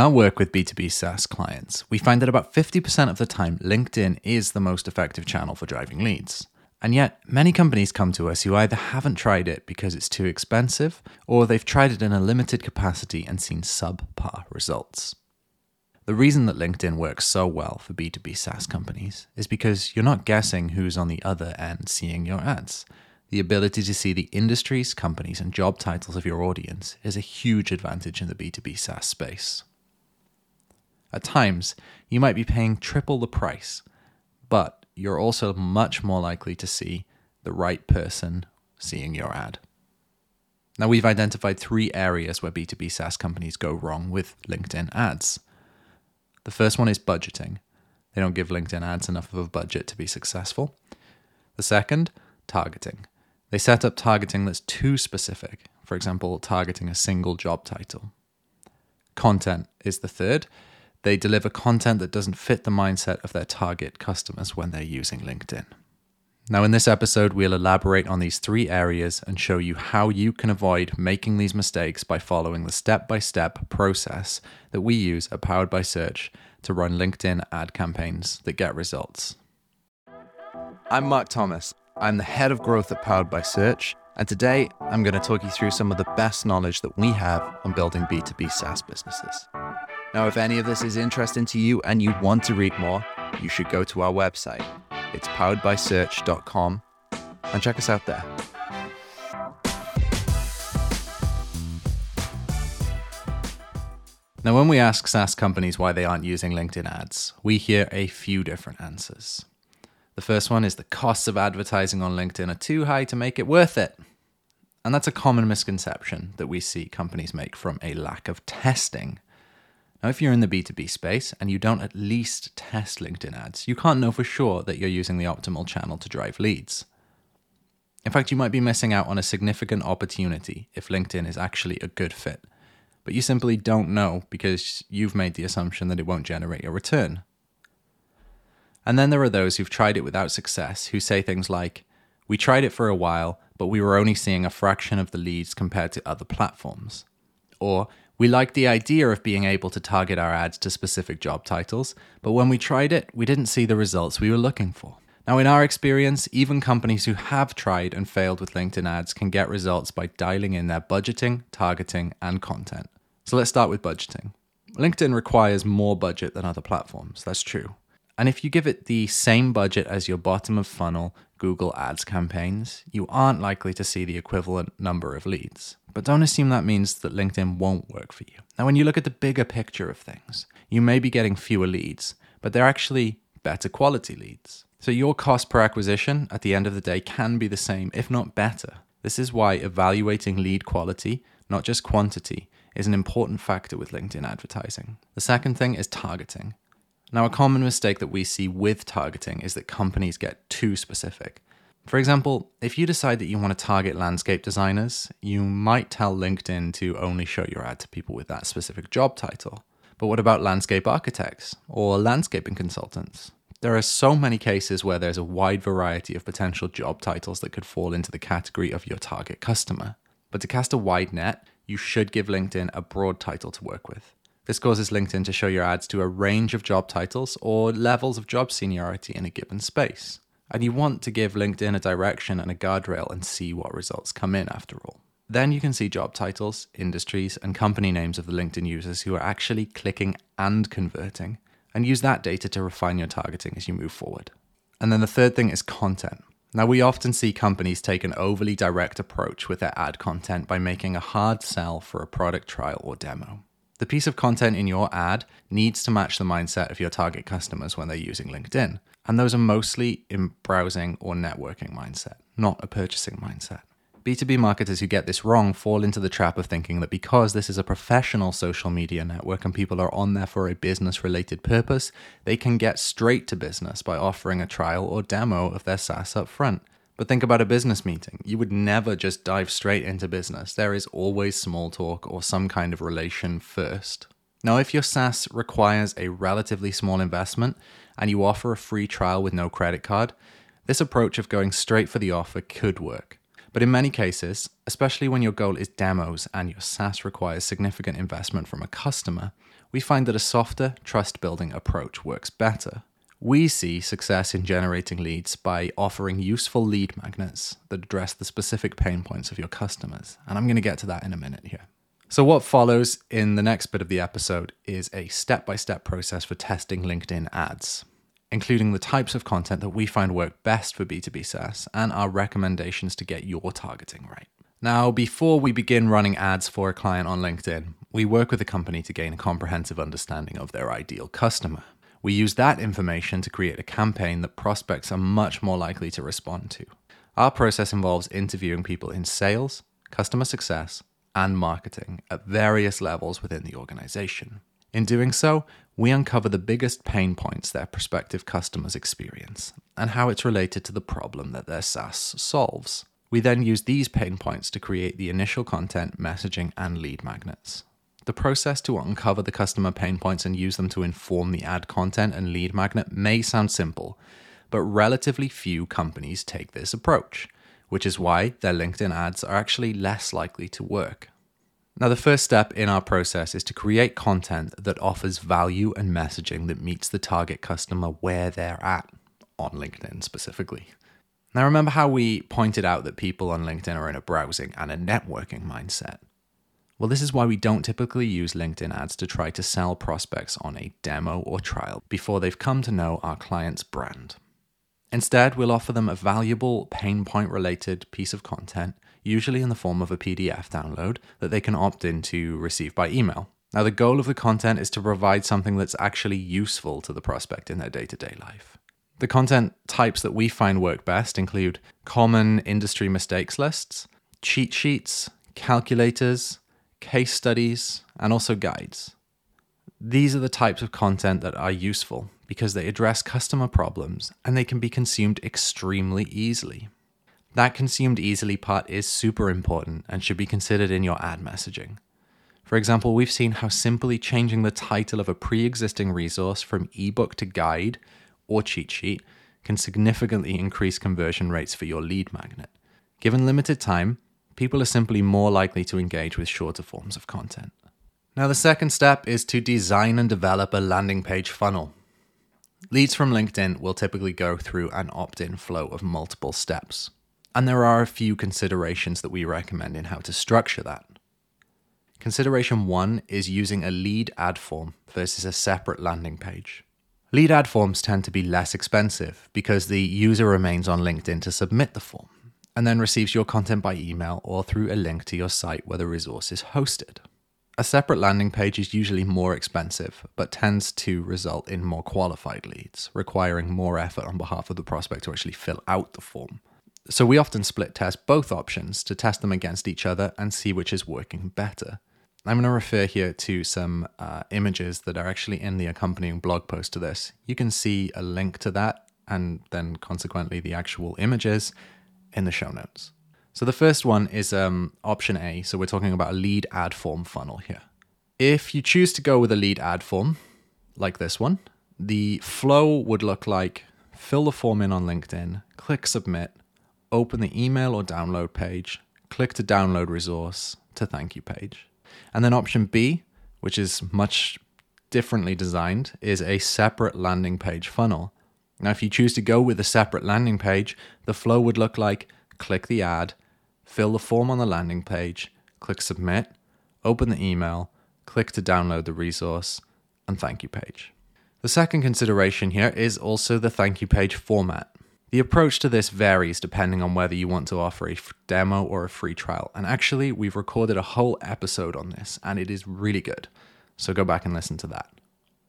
In our work with B2B SaaS clients, we find that about 50% of the time, LinkedIn is the most effective channel for driving leads. And yet, many companies come to us who either haven't tried it because it's too expensive, or they've tried it in a limited capacity and seen subpar results. The reason that LinkedIn works so well for B2B SaaS companies is because you're not guessing who's on the other end seeing your ads. The ability to see the industries, companies, and job titles of your audience is a huge advantage in the B2B SaaS space. At times, you might be paying triple the price, but you're also much more likely to see the right person seeing your ad. Now, we've identified three areas where B2B SaaS companies go wrong with LinkedIn ads. The first one is budgeting. They don't give LinkedIn ads enough of a budget to be successful. The second, targeting. They set up targeting that's too specific, for example, targeting a single job title. Content is the third. They deliver content that doesn't fit the mindset of their target customers when they're using LinkedIn. Now, in this episode, we'll elaborate on these three areas and show you how you can avoid making these mistakes by following the step by step process that we use at Powered by Search to run LinkedIn ad campaigns that get results. I'm Marc Thomas. I'm the head of growth at Powered by Search, and today I'm going to talk you through some of the best knowledge that we have on building B2B SaaS businesses. Now, if any of this is interesting to you and you want to read more, you should go to our website it's poweredbysearch.com and check us out there. Now, when we ask SaaS companies why they aren't using LinkedIn ads, we hear a few different answers. The first one is the costs of advertising on LinkedIn are too high to make it worth it. And that's a common misconception that we see companies make from a lack of testing now, if you're in the B2B space and you don't at least test LinkedIn ads, you can't know for sure that you're using the optimal channel to drive leads. In fact, you might be missing out on a significant opportunity if LinkedIn is actually a good fit, but you simply don't know because you've made the assumption that it won't generate a return. And then there are those who've tried it without success who say things like, We tried it for a while, but we were only seeing a fraction of the leads compared to other platforms. Or, we liked the idea of being able to target our ads to specific job titles, but when we tried it, we didn't see the results we were looking for. Now, in our experience, even companies who have tried and failed with LinkedIn ads can get results by dialing in their budgeting, targeting, and content. So let's start with budgeting. LinkedIn requires more budget than other platforms, that's true. And if you give it the same budget as your bottom of funnel Google Ads campaigns, you aren't likely to see the equivalent number of leads. But don't assume that means that LinkedIn won't work for you. Now, when you look at the bigger picture of things, you may be getting fewer leads, but they're actually better quality leads. So your cost per acquisition at the end of the day can be the same, if not better. This is why evaluating lead quality, not just quantity, is an important factor with LinkedIn advertising. The second thing is targeting. Now, a common mistake that we see with targeting is that companies get too specific. For example, if you decide that you want to target landscape designers, you might tell LinkedIn to only show your ad to people with that specific job title. But what about landscape architects or landscaping consultants? There are so many cases where there's a wide variety of potential job titles that could fall into the category of your target customer. But to cast a wide net, you should give LinkedIn a broad title to work with. This causes LinkedIn to show your ads to a range of job titles or levels of job seniority in a given space. And you want to give LinkedIn a direction and a guardrail and see what results come in after all. Then you can see job titles, industries, and company names of the LinkedIn users who are actually clicking and converting, and use that data to refine your targeting as you move forward. And then the third thing is content. Now, we often see companies take an overly direct approach with their ad content by making a hard sell for a product trial or demo. The piece of content in your ad needs to match the mindset of your target customers when they're using LinkedIn. And those are mostly in browsing or networking mindset, not a purchasing mindset. B2B marketers who get this wrong fall into the trap of thinking that because this is a professional social media network and people are on there for a business related purpose, they can get straight to business by offering a trial or demo of their SaaS up front. But think about a business meeting. You would never just dive straight into business. There is always small talk or some kind of relation first. Now, if your SaaS requires a relatively small investment and you offer a free trial with no credit card, this approach of going straight for the offer could work. But in many cases, especially when your goal is demos and your SaaS requires significant investment from a customer, we find that a softer, trust building approach works better. We see success in generating leads by offering useful lead magnets that address the specific pain points of your customers. And I'm going to get to that in a minute here. So, what follows in the next bit of the episode is a step by step process for testing LinkedIn ads, including the types of content that we find work best for B2B SaaS and our recommendations to get your targeting right. Now, before we begin running ads for a client on LinkedIn, we work with a company to gain a comprehensive understanding of their ideal customer. We use that information to create a campaign that prospects are much more likely to respond to. Our process involves interviewing people in sales, customer success, and marketing at various levels within the organization. In doing so, we uncover the biggest pain points their prospective customers experience and how it's related to the problem that their SaaS solves. We then use these pain points to create the initial content, messaging, and lead magnets. The process to uncover the customer pain points and use them to inform the ad content and lead magnet may sound simple, but relatively few companies take this approach which is why their LinkedIn ads are actually less likely to work. Now, the first step in our process is to create content that offers value and messaging that meets the target customer where they're at, on LinkedIn specifically. Now, remember how we pointed out that people on LinkedIn are in a browsing and a networking mindset? Well, this is why we don't typically use LinkedIn ads to try to sell prospects on a demo or trial before they've come to know our client's brand. Instead, we'll offer them a valuable pain point related piece of content, usually in the form of a PDF download that they can opt in to receive by email. Now, the goal of the content is to provide something that's actually useful to the prospect in their day to day life. The content types that we find work best include common industry mistakes lists, cheat sheets, calculators, case studies, and also guides. These are the types of content that are useful because they address customer problems and they can be consumed extremely easily. That consumed easily part is super important and should be considered in your ad messaging. For example, we've seen how simply changing the title of a pre existing resource from ebook to guide or cheat sheet can significantly increase conversion rates for your lead magnet. Given limited time, people are simply more likely to engage with shorter forms of content. Now, the second step is to design and develop a landing page funnel. Leads from LinkedIn will typically go through an opt in flow of multiple steps. And there are a few considerations that we recommend in how to structure that. Consideration one is using a lead ad form versus a separate landing page. Lead ad forms tend to be less expensive because the user remains on LinkedIn to submit the form and then receives your content by email or through a link to your site where the resource is hosted. A separate landing page is usually more expensive, but tends to result in more qualified leads, requiring more effort on behalf of the prospect to actually fill out the form. So we often split test both options to test them against each other and see which is working better. I'm going to refer here to some uh, images that are actually in the accompanying blog post to this. You can see a link to that and then consequently the actual images in the show notes. So the first one is um, option A. So we're talking about a lead ad form funnel here. If you choose to go with a lead ad form, like this one, the flow would look like fill the form in on LinkedIn, click submit, open the email or download page, click to download resource to thank you page. And then option B, which is much differently designed, is a separate landing page funnel. Now, if you choose to go with a separate landing page, the flow would look like click the ad, fill the form on the landing page, click submit, open the email, click to download the resource, and thank you page. The second consideration here is also the thank you page format. The approach to this varies depending on whether you want to offer a demo or a free trial. And actually, we've recorded a whole episode on this, and it is really good. So go back and listen to that.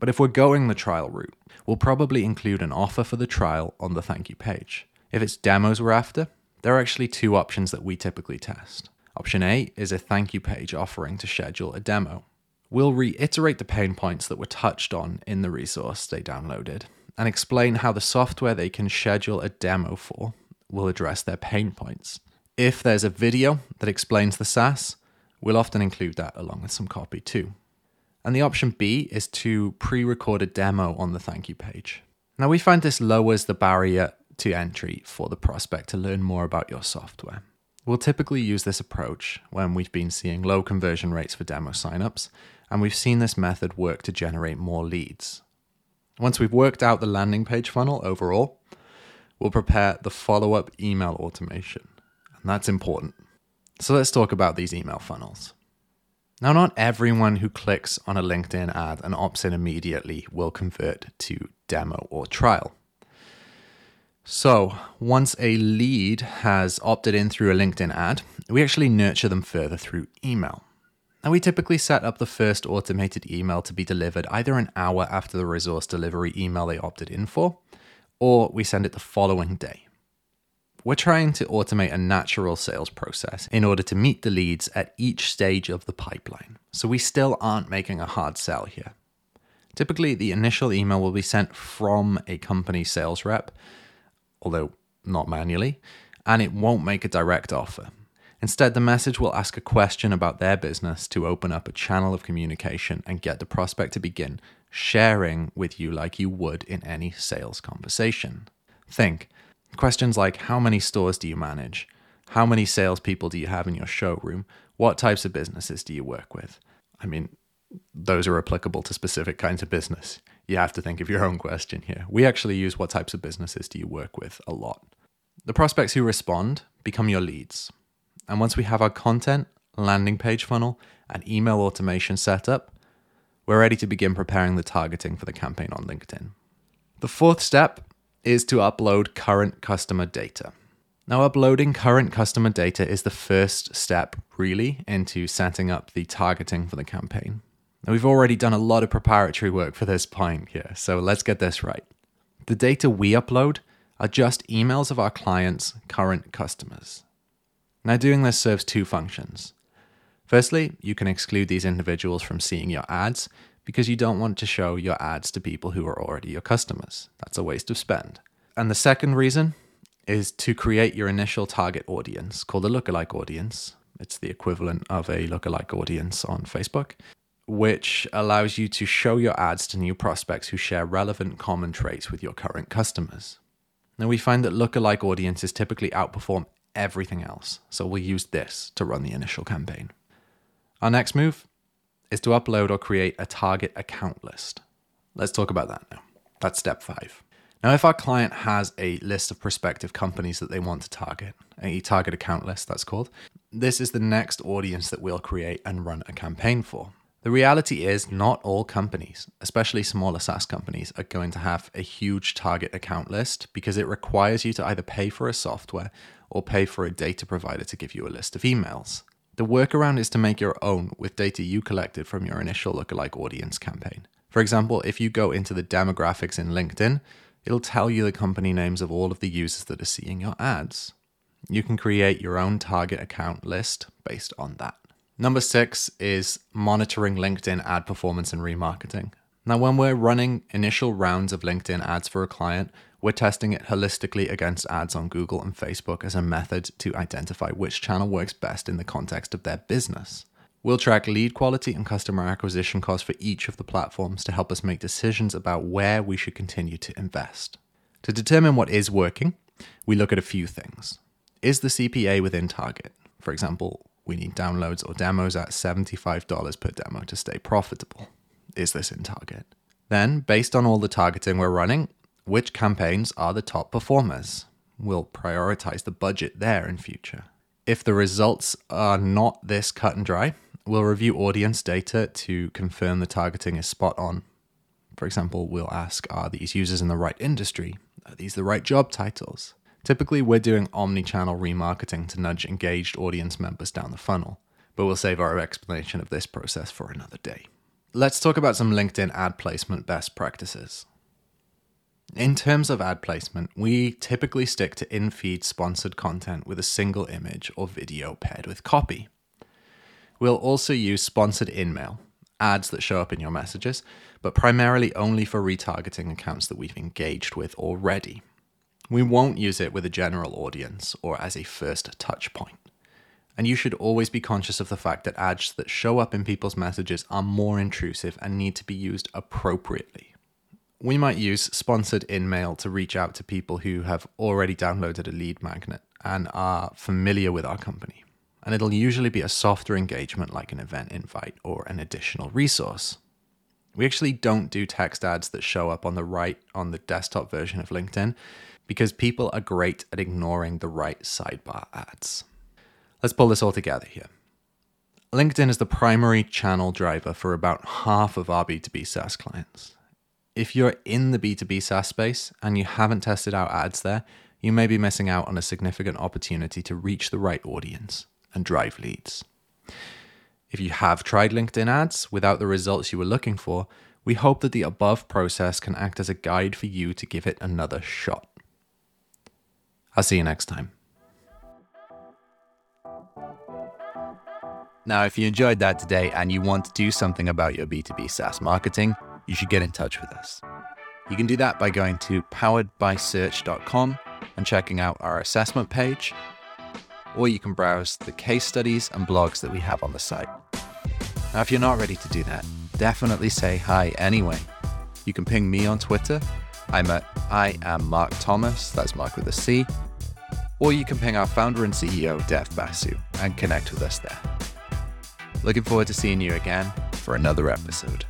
But if we're going the trial route, we'll probably include an offer for the trial on the thank you page. If it's demos we're after, there are actually two options that we typically test. Option A is a thank you page offering to schedule a demo. We'll reiterate the pain points that were touched on in the resource they downloaded and explain how the software they can schedule a demo for will address their pain points. If there's a video that explains the SaaS, we'll often include that along with some copy too. And the option B is to pre record a demo on the thank you page. Now, we find this lowers the barrier to entry for the prospect to learn more about your software. We'll typically use this approach when we've been seeing low conversion rates for demo signups, and we've seen this method work to generate more leads. Once we've worked out the landing page funnel overall, we'll prepare the follow up email automation, and that's important. So let's talk about these email funnels. Now, not everyone who clicks on a LinkedIn ad and opts in immediately will convert to demo or trial. So, once a lead has opted in through a LinkedIn ad, we actually nurture them further through email. Now, we typically set up the first automated email to be delivered either an hour after the resource delivery email they opted in for, or we send it the following day. We're trying to automate a natural sales process in order to meet the leads at each stage of the pipeline. So we still aren't making a hard sell here. Typically, the initial email will be sent from a company sales rep although not manually, and it won't make a direct offer. Instead, the message will ask a question about their business to open up a channel of communication and get the prospect to begin sharing with you like you would in any sales conversation. Think questions like How many stores do you manage? How many salespeople do you have in your showroom? What types of businesses do you work with? I mean, those are applicable to specific kinds of business you have to think of your own question here. We actually use what types of businesses do you work with a lot. The prospects who respond become your leads. And once we have our content, landing page funnel, and email automation set up, we're ready to begin preparing the targeting for the campaign on LinkedIn. The fourth step is to upload current customer data. Now, uploading current customer data is the first step, really, into setting up the targeting for the campaign. Now, we've already done a lot of preparatory work for this point here, so let's get this right. The data we upload are just emails of our clients' current customers. Now, doing this serves two functions. Firstly, you can exclude these individuals from seeing your ads because you don't want to show your ads to people who are already your customers. That's a waste of spend. And the second reason is to create your initial target audience called a lookalike audience. It's the equivalent of a lookalike audience on Facebook which allows you to show your ads to new prospects who share relevant common traits with your current customers. Now, we find that lookalike audiences typically outperform everything else, so we'll use this to run the initial campaign. Our next move is to upload or create a target account list. Let's talk about that now. That's step five. Now, if our client has a list of prospective companies that they want to target, a target account list, that's called, this is the next audience that we'll create and run a campaign for. The reality is, not all companies, especially smaller SaaS companies, are going to have a huge target account list because it requires you to either pay for a software or pay for a data provider to give you a list of emails. The workaround is to make your own with data you collected from your initial lookalike audience campaign. For example, if you go into the demographics in LinkedIn, it'll tell you the company names of all of the users that are seeing your ads. You can create your own target account list based on that. Number six is monitoring LinkedIn ad performance and remarketing. Now, when we're running initial rounds of LinkedIn ads for a client, we're testing it holistically against ads on Google and Facebook as a method to identify which channel works best in the context of their business. We'll track lead quality and customer acquisition costs for each of the platforms to help us make decisions about where we should continue to invest. To determine what is working, we look at a few things. Is the CPA within target? For example, we need downloads or demos at $75 per demo to stay profitable. Is this in target? Then, based on all the targeting we're running, which campaigns are the top performers? We'll prioritize the budget there in future. If the results are not this cut and dry, we'll review audience data to confirm the targeting is spot on. For example, we'll ask Are these users in the right industry? Are these the right job titles? Typically, we're doing omni channel remarketing to nudge engaged audience members down the funnel, but we'll save our explanation of this process for another day. Let's talk about some LinkedIn ad placement best practices. In terms of ad placement, we typically stick to in feed sponsored content with a single image or video paired with copy. We'll also use sponsored InMail, ads that show up in your messages, but primarily only for retargeting accounts that we've engaged with already. We won't use it with a general audience or as a first touch point. And you should always be conscious of the fact that ads that show up in people's messages are more intrusive and need to be used appropriately. We might use sponsored InMail to reach out to people who have already downloaded a lead magnet and are familiar with our company. And it'll usually be a softer engagement like an event invite or an additional resource. We actually don't do text ads that show up on the right on the desktop version of LinkedIn because people are great at ignoring the right sidebar ads. Let's pull this all together here. LinkedIn is the primary channel driver for about half of our B2B SaaS clients. If you're in the B2B SaaS space and you haven't tested out ads there, you may be missing out on a significant opportunity to reach the right audience and drive leads. If you have tried LinkedIn ads without the results you were looking for, we hope that the above process can act as a guide for you to give it another shot. I'll see you next time. Now, if you enjoyed that today and you want to do something about your B2B SaaS marketing, you should get in touch with us. You can do that by going to poweredbysearch.com and checking out our assessment page, or you can browse the case studies and blogs that we have on the site. Now, if you're not ready to do that, definitely say hi anyway. You can ping me on Twitter. I'm at I am Marc Thomas, that's Marc with a C. Or you can ping our founder and CEO, Dev Basu, and connect with us there. Looking forward to seeing you again for another episode.